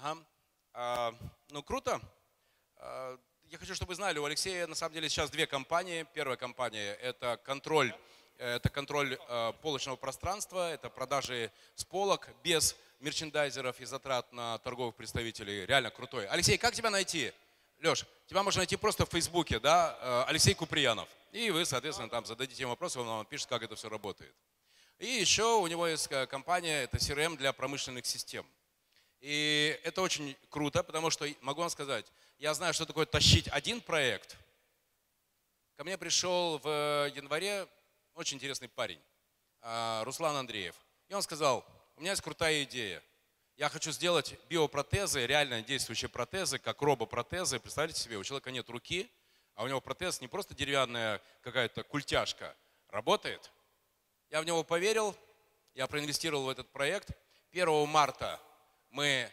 Ага. А, ну, круто. А, я хочу, чтобы вы знали, у Алексея на самом деле сейчас две компании. Первая компания – это контроль, это контроль э, полочного пространства, это продажи с полок без мерчендайзеров и затрат на торговых представителей. Реально крутой. Алексей, как тебя найти? Леш, тебя можно найти просто в Фейсбуке, да, э, Алексей Куприянов. И вы, соответственно, там зададите ему вопросы, он вам пишет, как это все работает. И еще у него есть э, компания, это CRM для промышленных систем. И это очень круто, потому что, могу вам сказать, я знаю, что такое тащить один проект. Ко мне пришел в январе очень интересный парень, э, Руслан Андреев. И он сказал, у меня есть крутая идея. Я хочу сделать биопротезы, реально действующие протезы, как робопротезы. Представляете себе, у человека нет руки, а у него протез не просто деревянная какая-то культяшка, работает. Я в него поверил, я проинвестировал в этот проект. 1 марта мы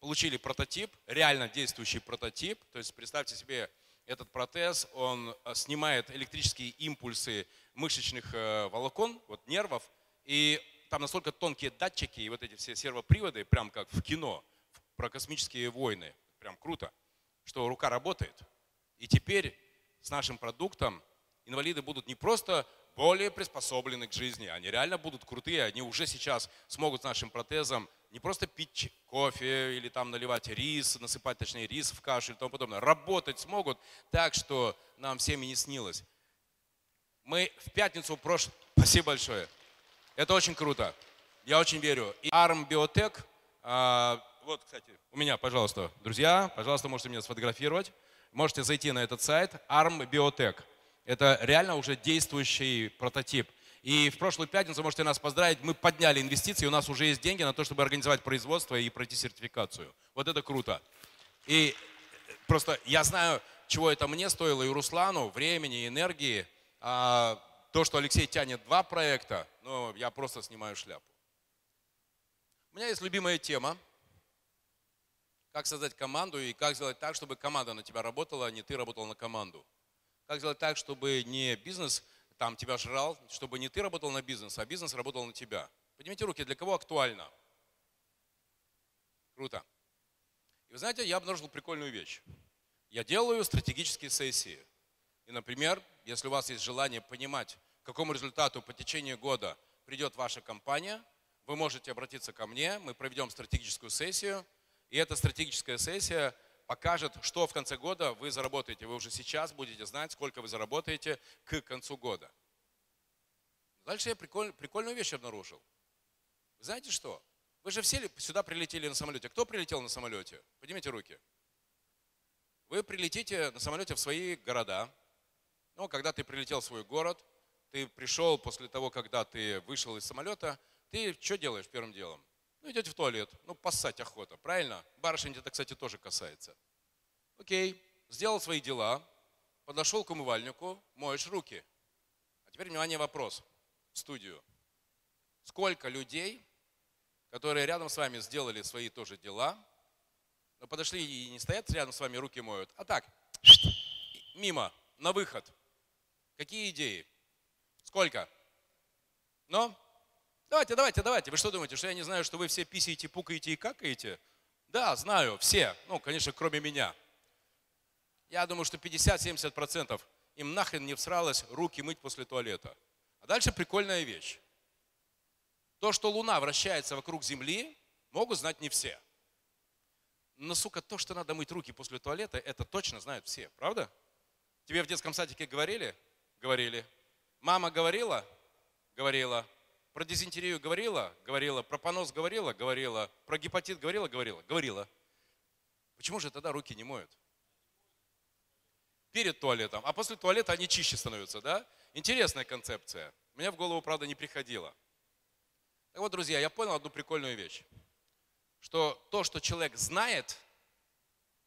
получили прототип, реально действующий прототип. То есть представьте себе, этот протез, он э, снимает электрические импульсы мышечных э, волокон, вот нервов, и там настолько тонкие датчики и вот эти все сервоприводы, прям как в кино, про космические войны, прям круто, что рука работает. И теперь с нашим продуктом инвалиды будут не просто более приспособлены к жизни, они реально будут крутые, они уже сейчас смогут с нашим протезом не просто пить кофе или там наливать рис, насыпать точнее рис в кашу и тому подобное, работать смогут так, что нам всем и не снилось. Мы в пятницу прошлую... Спасибо большое. Это очень круто. Я очень верю. И ARM Biotech, а, вот, кстати, у меня, пожалуйста, друзья, пожалуйста, можете меня сфотографировать. Можете зайти на этот сайт ARM Biotech. Это реально уже действующий прототип. И в прошлую пятницу можете нас поздравить, мы подняли инвестиции, у нас уже есть деньги на то, чтобы организовать производство и пройти сертификацию. Вот это круто. И просто я знаю, чего это мне стоило и Руслану, времени, энергии. А, то, что Алексей тянет два проекта, ну, я просто снимаю шляпу. У меня есть любимая тема. Как создать команду и как сделать так, чтобы команда на тебя работала, а не ты работал на команду. Как сделать так, чтобы не бизнес там тебя жрал, чтобы не ты работал на бизнес, а бизнес работал на тебя. Поднимите руки, для кого актуально? Круто. И вы знаете, я обнаружил прикольную вещь. Я делаю стратегические сессии. И, например, если у вас есть желание понимать, к какому результату по течению года придет ваша компания, вы можете обратиться ко мне, мы проведем стратегическую сессию, и эта стратегическая сессия покажет, что в конце года вы заработаете. Вы уже сейчас будете знать, сколько вы заработаете к концу года. Дальше я приколь, прикольную вещь обнаружил. Вы знаете что? Вы же все сюда прилетели на самолете. Кто прилетел на самолете? Поднимите руки. Вы прилетите на самолете в свои города, но когда ты прилетел в свой город, ты пришел после того, когда ты вышел из самолета, ты что делаешь первым делом? Ну, идете в туалет, ну, поссать охота, правильно? Барышень это, кстати, тоже касается. Окей, сделал свои дела, подошел к умывальнику, моешь руки. А теперь, внимание, вопрос в студию. Сколько людей, которые рядом с вами сделали свои тоже дела, но подошли и не стоят рядом с вами, руки моют, а так, мимо, на выход – Какие идеи? Сколько? Ну? Давайте, давайте, давайте. Вы что думаете, что я не знаю, что вы все писаете, пукаете и какаете? Да, знаю, все. Ну, конечно, кроме меня. Я думаю, что 50-70% им нахрен не всралось руки мыть после туалета. А дальше прикольная вещь. То, что Луна вращается вокруг Земли, могут знать не все. Но, сука, то, что надо мыть руки после туалета, это точно знают все, правда? Тебе в детском садике говорили? Говорили. Мама говорила? Говорила. Про дизентерию говорила? Говорила. Про понос говорила? Говорила. Про гепатит говорила? Говорила. Говорила. Почему же тогда руки не моют? Перед туалетом. А после туалета они чище становятся, да? Интересная концепция. Мне в голову, правда, не приходило. Так вот, друзья, я понял одну прикольную вещь. Что то, что человек знает,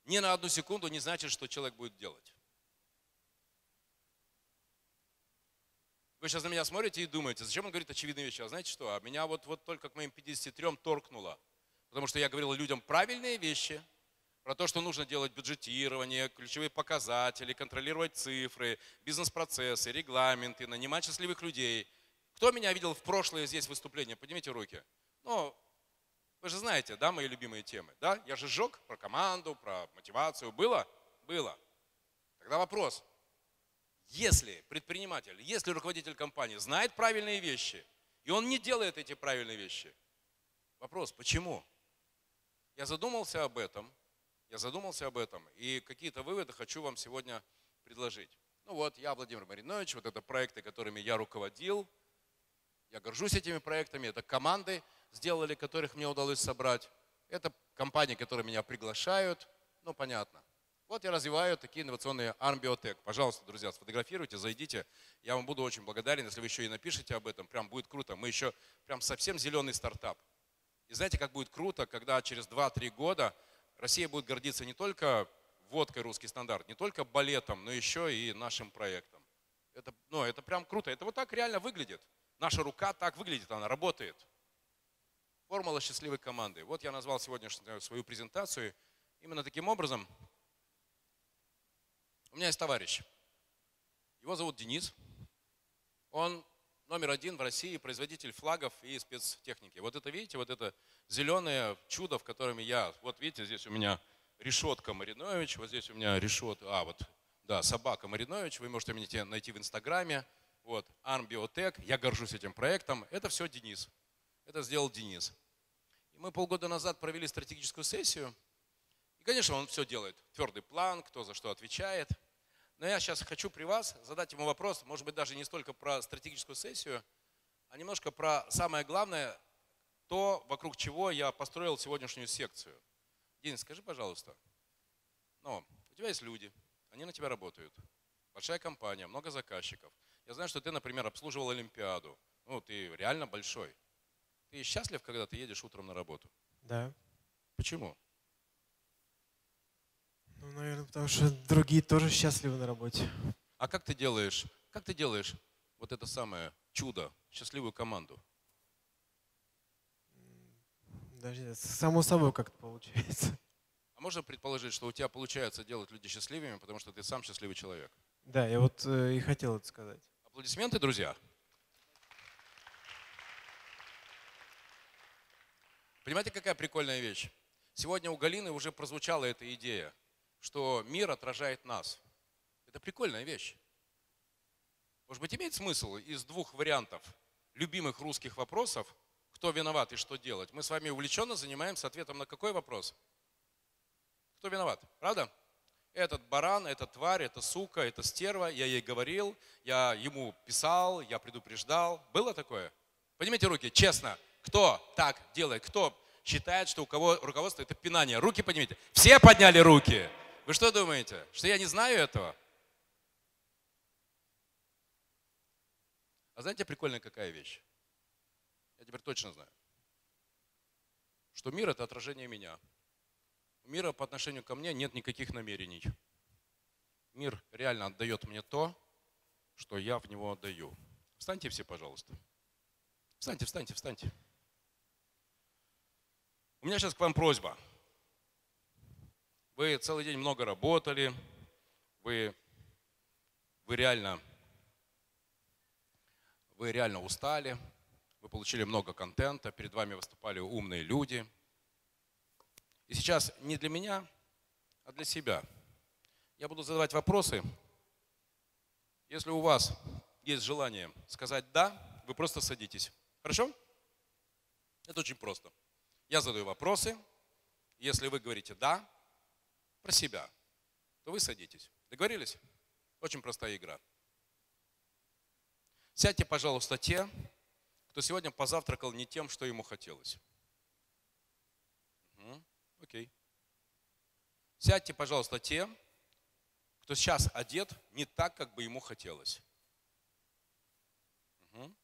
ни на одну секунду не значит, что человек будет делать. Вы сейчас на меня смотрите и думаете, зачем он говорит очевидные вещи. А знаете что? А меня вот, вот только к моим 53 торкнуло. Потому что я говорил людям правильные вещи, про то, что нужно делать бюджетирование, ключевые показатели, контролировать цифры, бизнес-процессы, регламенты, нанимать счастливых людей. Кто меня видел в прошлое здесь выступление? Поднимите руки. Ну, Вы же знаете, да, мои любимые темы, да? Я же сжег про команду, про мотивацию. Было? Было. Тогда вопрос. Если предприниматель, если руководитель компании знает правильные вещи, и он не делает эти правильные вещи, вопрос, почему? Я задумался об этом, я задумался об этом, и какие-то выводы хочу вам сегодня предложить. Ну вот, я Владимир Маринович, вот это проекты, которыми я руководил. Я горжусь этими проектами, это команды сделали, которых мне удалось собрать. Это компании, которые меня приглашают, ну понятно. Вот я развиваю такие инновационные ARM Пожалуйста, друзья, сфотографируйте, зайдите. Я вам буду очень благодарен, если вы еще и напишите об этом. Прям будет круто. Мы еще прям совсем зеленый стартап. И знаете, как будет круто, когда через 2-3 года Россия будет гордиться не только водкой русский стандарт, не только балетом, но еще и нашим проектом. Это, ну, это прям круто. Это вот так реально выглядит. Наша рука так выглядит, она работает. Формула счастливой команды. Вот я назвал сегодня свою презентацию именно таким образом. У меня есть товарищ. Его зовут Денис. Он номер один в России производитель флагов и спецтехники. Вот это, видите, вот это зеленое чудо, в котором я, вот видите, здесь у меня решетка Маринович, вот здесь у меня решетка, а вот, да, собака Маринович, вы можете меня найти в Инстаграме, вот, Arm я горжусь этим проектом, это все Денис, это сделал Денис. И мы полгода назад провели стратегическую сессию, и, конечно, он все делает, твердый план, кто за что отвечает – но я сейчас хочу при вас задать ему вопрос, может быть, даже не столько про стратегическую сессию, а немножко про самое главное, то, вокруг чего я построил сегодняшнюю секцию. Денис, скажи, пожалуйста, ну, у тебя есть люди, они на тебя работают, большая компания, много заказчиков. Я знаю, что ты, например, обслуживал Олимпиаду. Ну, ты реально большой. Ты счастлив, когда ты едешь утром на работу? Да. Почему? Потому что другие тоже счастливы на работе. А как ты делаешь, как ты делаешь вот это самое чудо, счастливую команду? Даже само собой как-то получается. А можно предположить, что у тебя получается делать людей счастливыми, потому что ты сам счастливый человек? Да, я вот э, и хотел это сказать. Аплодисменты, друзья. Понимаете, какая прикольная вещь? Сегодня у Галины уже прозвучала эта идея – что мир отражает нас. Это прикольная вещь. Может быть, имеет смысл из двух вариантов любимых русских вопросов, кто виноват и что делать. Мы с вами увлеченно занимаемся ответом на какой вопрос? Кто виноват? Правда? Этот баран, эта тварь, эта сука, эта стерва, я ей говорил, я ему писал, я предупреждал. Было такое? Поднимите руки, честно. Кто так делает? Кто считает, что у кого руководство это пинание? Руки поднимите. Все подняли руки. Вы что думаете, что я не знаю этого? А знаете, прикольная какая вещь? Я теперь точно знаю. Что мир это отражение меня. У мира по отношению ко мне нет никаких намерений. Мир реально отдает мне то, что я в него отдаю. Встаньте все, пожалуйста. Встаньте, встаньте, встаньте. У меня сейчас к вам просьба. Вы целый день много работали, вы, вы, реально, вы реально устали, вы получили много контента, перед вами выступали умные люди. И сейчас не для меня, а для себя. Я буду задавать вопросы. Если у вас есть желание сказать «да», вы просто садитесь. Хорошо? Это очень просто. Я задаю вопросы. Если вы говорите «да», про себя, то вы садитесь. Договорились? Очень простая игра. Сядьте, пожалуйста, те, кто сегодня позавтракал не тем, что ему хотелось. Угу, окей. Сядьте, пожалуйста, те, кто сейчас одет не так, как бы ему хотелось. Угу.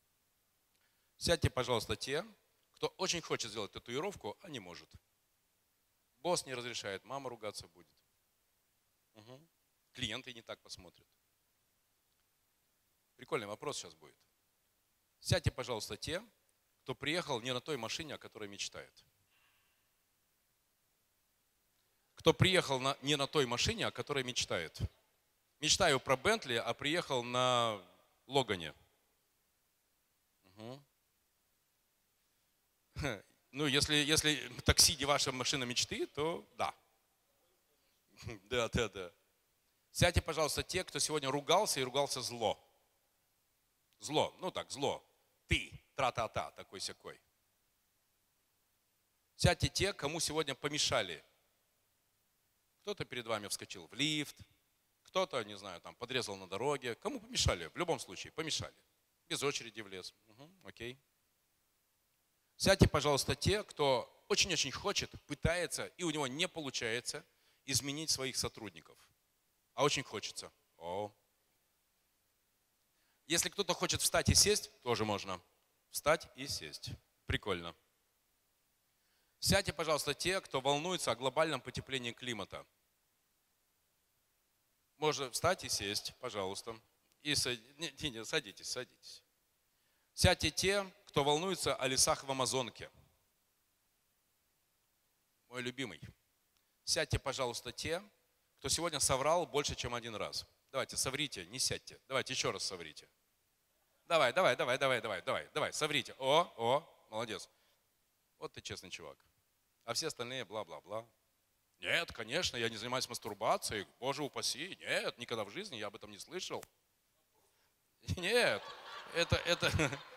Сядьте, пожалуйста, те, кто очень хочет сделать татуировку, а не может. Босс не разрешает, мама ругаться будет. Угу. Клиенты не так посмотрят. Прикольный вопрос сейчас будет. Сядьте, пожалуйста, те, кто приехал не на той машине, о которой мечтает. Кто приехал на, не на той машине, о которой мечтает. Мечтаю про Бентли, а приехал на Логане. Угу. Ну, если, если такси не ваша машина мечты, то да. Да, да, да. Сядьте, пожалуйста, те, кто сегодня ругался и ругался зло. Зло, ну так, зло. Ты, тра-та-та, такой-сякой. Сядьте те, кому сегодня помешали. Кто-то перед вами вскочил в лифт, кто-то, не знаю, там подрезал на дороге. Кому помешали? В любом случае, помешали. Без очереди влез. Угу, окей. Сядьте, пожалуйста, те, кто очень-очень хочет, пытается, и у него не получается изменить своих сотрудников. А очень хочется. О. Если кто-то хочет встать и сесть, тоже можно. Встать и сесть. Прикольно. Сядьте, пожалуйста, те, кто волнуется о глобальном потеплении климата. Можно встать и сесть, пожалуйста. И сад... не, не, садитесь, садитесь. Сядьте те, кто волнуется о лесах в Амазонке. Мой любимый. Сядьте, пожалуйста, те, кто сегодня соврал больше, чем один раз. Давайте, соврите, не сядьте. Давайте еще раз соврите. Давай, давай, давай, давай, давай, давай, давай, соврите. О, о, молодец. Вот ты честный чувак. А все остальные бла-бла-бла. Нет, конечно, я не занимаюсь мастурбацией. Боже упаси. Нет, никогда в жизни я об этом не слышал. Нет, это, это...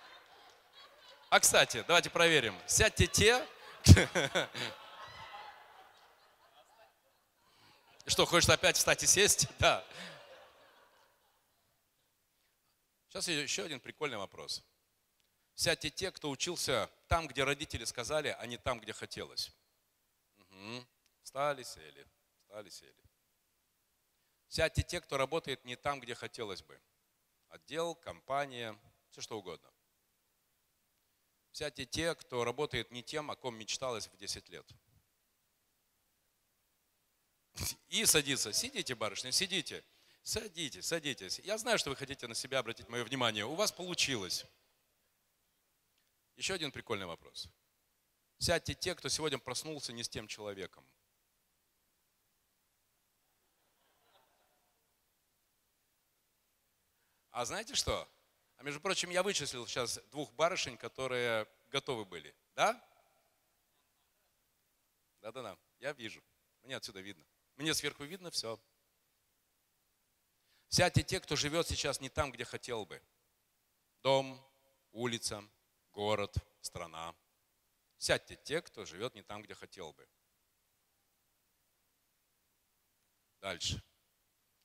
А, кстати, давайте проверим. Сядьте те... Что, хочешь опять встать и сесть? Да. Сейчас еще один прикольный вопрос. Сядьте те, кто учился там, где родители сказали, а не там, где хотелось. Угу. Встали, сели, встали, сели. Сядьте те, кто работает не там, где хотелось бы. Отдел, компания, все что угодно. Сядьте те, кто работает не тем, о ком мечталось в 10 лет. И садиться. Сидите, барышня, сидите. Садитесь, садитесь. Я знаю, что вы хотите на себя обратить мое внимание. У вас получилось. Еще один прикольный вопрос. Сядьте те, кто сегодня проснулся не с тем человеком. А знаете что? А между прочим, я вычислил сейчас двух барышень, которые готовы были. Да? Да-да-да, я вижу. Мне отсюда видно. Мне сверху видно все. Сядьте те, кто живет сейчас не там, где хотел бы. Дом, улица, город, страна. Сядьте те, кто живет не там, где хотел бы. Дальше.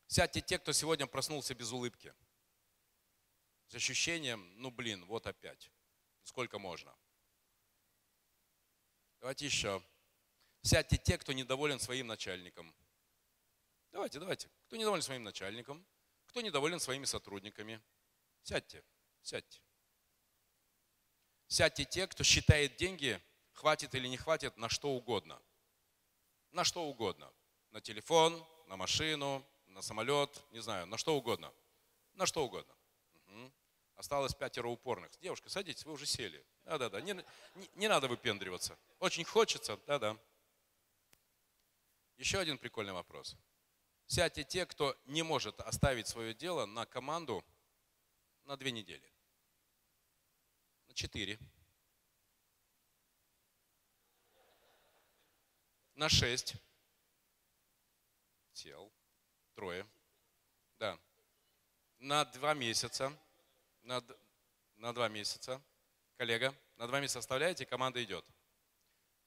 Сядьте те, кто сегодня проснулся без улыбки с ощущением, ну блин, вот опять. Сколько можно? Давайте еще. Сядьте те, кто недоволен своим начальником. Давайте, давайте. Кто недоволен своим начальником? Кто недоволен своими сотрудниками? Сядьте, сядьте. Сядьте те, кто считает деньги, хватит или не хватит на что угодно. На что угодно. На телефон, на машину, на самолет, не знаю, на что угодно. На что угодно. Осталось пятеро упорных. Девушка, садитесь, вы уже сели. Да-да-да, не, не, не надо выпендриваться. Очень хочется, да-да. Еще один прикольный вопрос. Сядьте те, кто не может оставить свое дело на команду на две недели. На четыре. На шесть. Сел. Трое. Да. На два месяца на, на два месяца. Коллега, на два месяца оставляете, команда идет.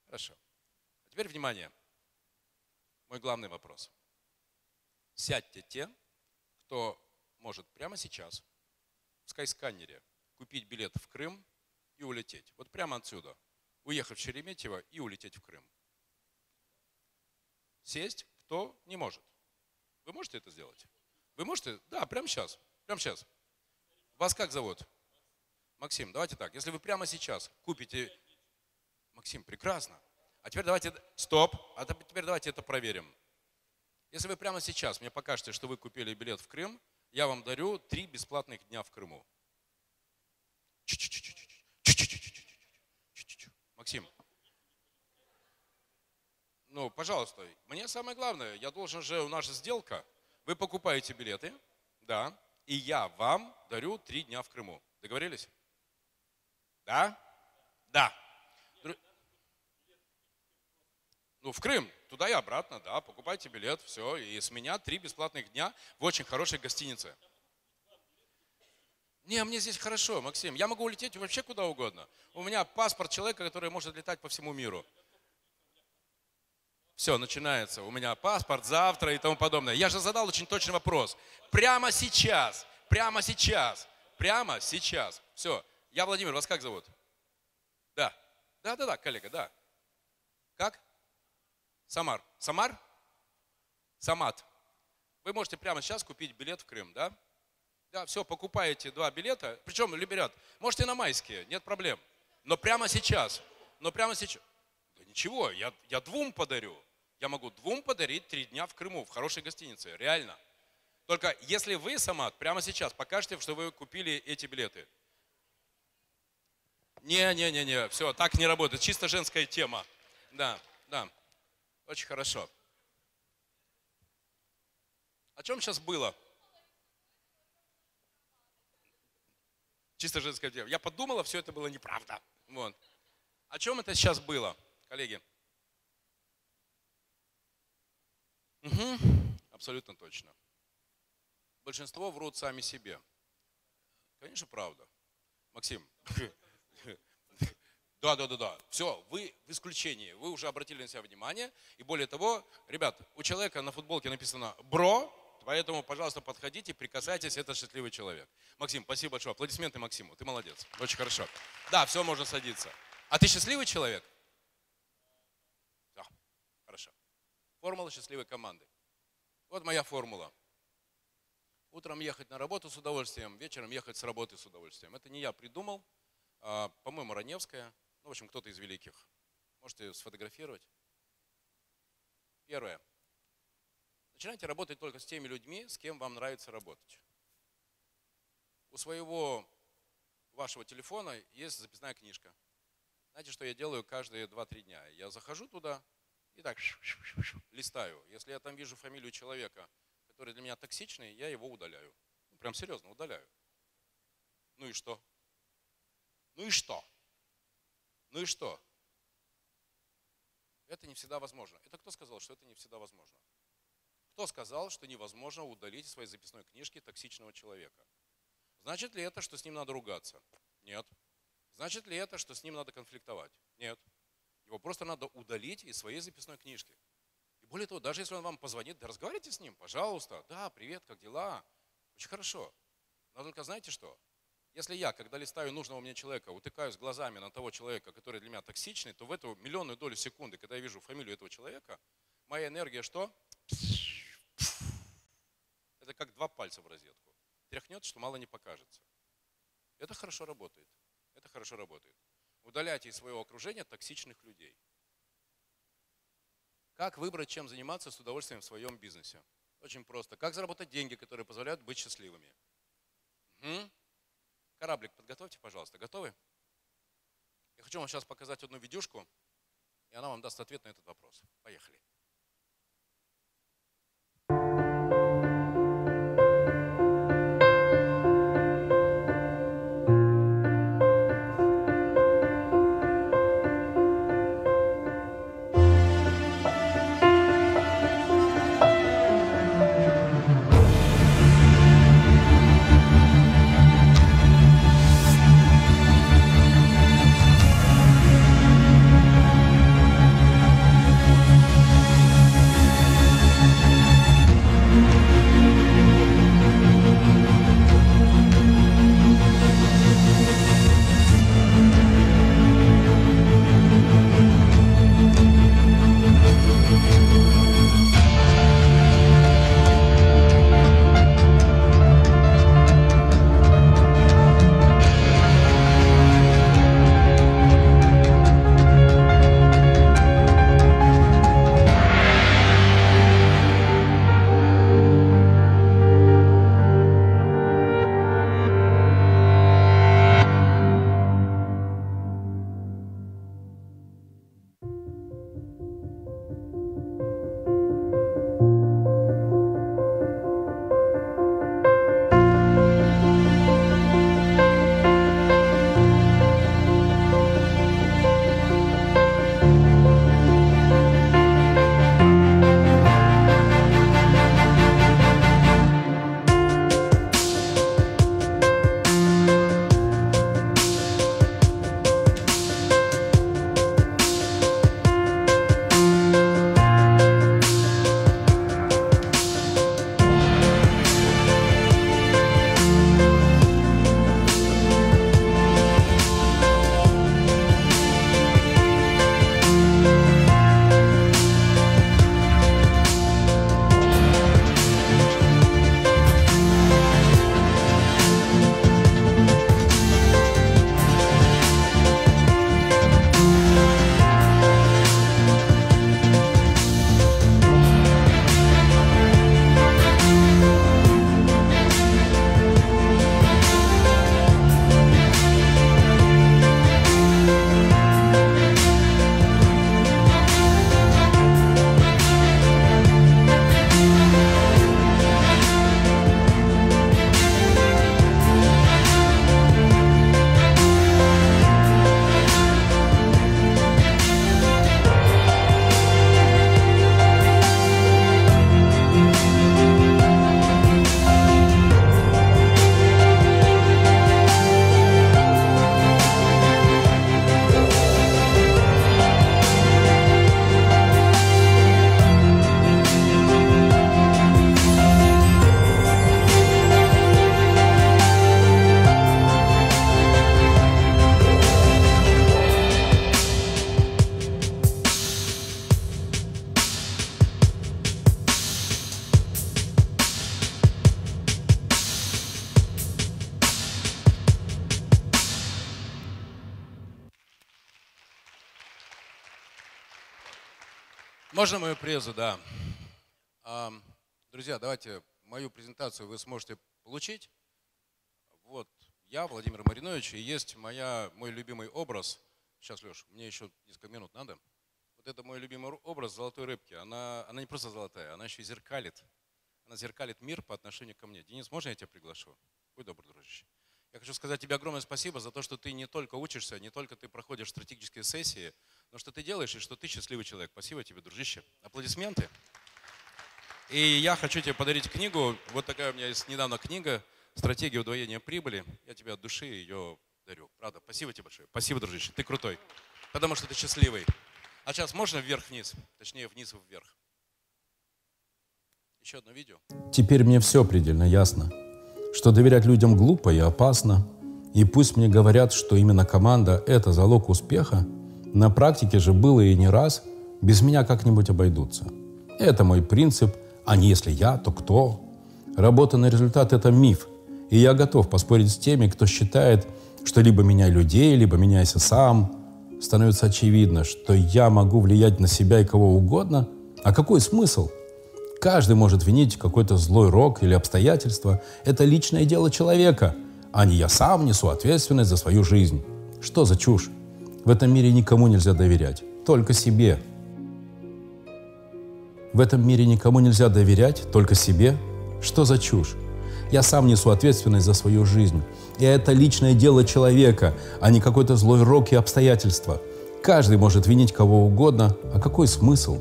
Хорошо. А теперь внимание. Мой главный вопрос. Сядьте те, кто может прямо сейчас в скайсканере купить билет в Крым и улететь. Вот прямо отсюда. Уехать в Шереметьево и улететь в Крым. Сесть, кто не может. Вы можете это сделать? Вы можете? Да, прямо сейчас. Прямо сейчас. Вас как зовут? Максим, давайте так. Если вы прямо сейчас купите... Максим, прекрасно. А теперь давайте... Стоп. А теперь давайте это проверим. Если вы прямо сейчас мне покажете, что вы купили билет в Крым, я вам дарю три бесплатных дня в Крыму. Максим. Ну, пожалуйста, мне самое главное, я должен же, у нас же сделка. Вы покупаете билеты, да, и я вам дарю три дня в Крыму. Договорились? Да? Да. Ну, в Крым, туда и обратно, да, покупайте билет, все, и с меня три бесплатных дня в очень хорошей гостинице. Не, мне здесь хорошо, Максим. Я могу улететь вообще куда угодно. У меня паспорт человека, который может летать по всему миру. Все, начинается. У меня паспорт завтра и тому подобное. Я же задал очень точный вопрос. Прямо сейчас, прямо сейчас, прямо сейчас. Все. Я Владимир, вас как зовут? Да. Да, да, да, коллега, да. Как? Самар. Самар? Самат. Вы можете прямо сейчас купить билет в Крым, да? Да, все, покупаете два билета. Причем, ребят, можете на майские, нет проблем. Но прямо сейчас. Но прямо сейчас. Ничего, я, я двум подарю. Я могу двум подарить три дня в Крыму, в хорошей гостинице. Реально. Только если вы, Самат, прямо сейчас покажете, что вы купили эти билеты. Не-не-не-не, все, так не работает. Чисто женская тема. Да, да. Очень хорошо. О чем сейчас было? Чисто женская тема. Я подумала, все это было неправда. Вот. О чем это сейчас было, коллеги? Угу, абсолютно точно. Большинство врут сами себе. Конечно, правда. Максим. Да, да, да, да. Все, вы в исключении. Вы уже обратили на себя внимание. И более того, ребят, у человека на футболке написано «бро», Поэтому, пожалуйста, подходите, прикасайтесь, это счастливый человек. Максим, спасибо большое. Аплодисменты Максиму, ты молодец. Очень хорошо. Да, все, можно садиться. А ты счастливый человек? Да, хорошо. Формула счастливой команды. Вот моя формула. Утром ехать на работу с удовольствием, вечером ехать с работы с удовольствием. Это не я придумал, а, по-моему, Раневская. Ну, в общем, кто-то из великих. Можете сфотографировать. Первое. Начинайте работать только с теми людьми, с кем вам нравится работать. У своего вашего телефона есть записная книжка. Знаете, что я делаю каждые 2-3 дня? Я захожу туда и так листаю. Если я там вижу фамилию человека, который для меня токсичный, я его удаляю. Ну, прям серьезно, удаляю. Ну и что? Ну и что? Ну и что? Это не всегда возможно. Это кто сказал, что это не всегда возможно? Кто сказал, что невозможно удалить из своей записной книжки токсичного человека? Значит ли это, что с ним надо ругаться? Нет. Значит ли это, что с ним надо конфликтовать? Нет. Его просто надо удалить из своей записной книжки. И более того, даже если он вам позвонит, да разговаривайте с ним, пожалуйста. Да, привет, как дела? Очень хорошо. Но только знаете что? Если я, когда листаю нужного мне человека, утыкаюсь глазами на того человека, который для меня токсичный, то в эту миллионную долю секунды, когда я вижу фамилию этого человека, моя энергия что? Это как два пальца в розетку. Тряхнет, что мало не покажется. Это хорошо работает. Это хорошо работает. Удаляйте из своего окружения токсичных людей. Как выбрать, чем заниматься с удовольствием в своем бизнесе? Очень просто. Как заработать деньги, которые позволяют быть счастливыми? Угу. Кораблик подготовьте, пожалуйста. Готовы? Я хочу вам сейчас показать одну видюшку, и она вам даст ответ на этот вопрос. Поехали. Можно мою презу, да. Друзья, давайте мою презентацию вы сможете получить. Вот я, Владимир Маринович, и есть моя, мой любимый образ. Сейчас, Леш, мне еще несколько минут надо. Вот это мой любимый образ золотой рыбки. Она, она не просто золотая, она еще и зеркалит. Она зеркалит мир по отношению ко мне. Денис, можно я тебя приглашу? Будь добр, дружище. Я хочу сказать тебе огромное спасибо за то, что ты не только учишься, не только ты проходишь стратегические сессии, но что ты делаешь и что ты счастливый человек. Спасибо тебе, дружище. Аплодисменты. И я хочу тебе подарить книгу. Вот такая у меня есть недавно книга «Стратегия удвоения прибыли». Я тебе от души ее дарю. Правда, спасибо тебе большое. Спасибо, дружище. Ты крутой. Потому что ты счастливый. А сейчас можно вверх-вниз? Точнее, вниз-вверх. Еще одно видео. Теперь мне все предельно ясно что доверять людям глупо и опасно. И пусть мне говорят, что именно команда – это залог успеха, на практике же было и не раз, без меня как-нибудь обойдутся. Это мой принцип, а не если я, то кто? Работа на результат – это миф, и я готов поспорить с теми, кто считает, что либо меняй людей, либо меняйся сам. Становится очевидно, что я могу влиять на себя и кого угодно. А какой смысл – Каждый может винить какой-то злой рок или обстоятельства. Это личное дело человека, а не я сам несу ответственность за свою жизнь. Что за чушь? В этом мире никому нельзя доверять, только себе. В этом мире никому нельзя доверять, только себе. Что за чушь? Я сам несу ответственность за свою жизнь. И это личное дело человека, а не какой-то злой рок и обстоятельства. Каждый может винить кого угодно, а какой смысл?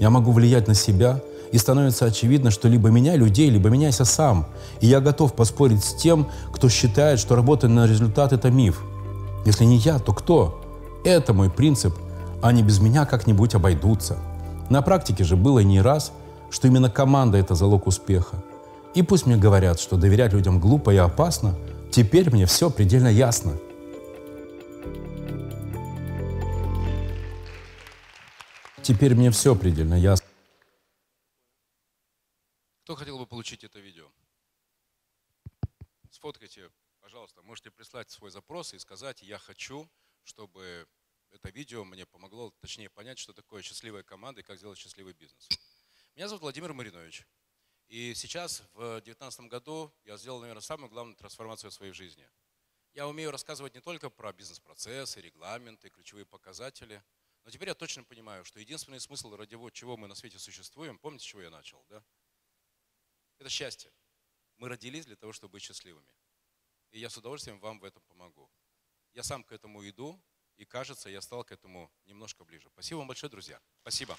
Я могу влиять на себя – и становится очевидно, что либо меняй людей, либо меняйся сам. И я готов поспорить с тем, кто считает, что работа на результат – это миф. Если не я, то кто? Это мой принцип. Они без меня как-нибудь обойдутся. На практике же было не раз, что именно команда – это залог успеха. И пусть мне говорят, что доверять людям глупо и опасно, теперь мне все предельно ясно. Теперь мне все предельно ясно. Кто хотел бы получить это видео? Сфоткайте, пожалуйста, можете прислать свой запрос и сказать, я хочу, чтобы это видео мне помогло, точнее, понять, что такое счастливая команда и как сделать счастливый бизнес. Меня зовут Владимир Маринович. И сейчас, в 2019 году, я сделал, наверное, самую главную трансформацию в своей жизни. Я умею рассказывать не только про бизнес-процессы, регламенты, ключевые показатели, но теперь я точно понимаю, что единственный смысл, ради чего мы на свете существуем, помните, с чего я начал, да? Это счастье. Мы родились для того, чтобы быть счастливыми. И я с удовольствием вам в этом помогу. Я сам к этому иду, и кажется, я стал к этому немножко ближе. Спасибо вам большое, друзья. Спасибо.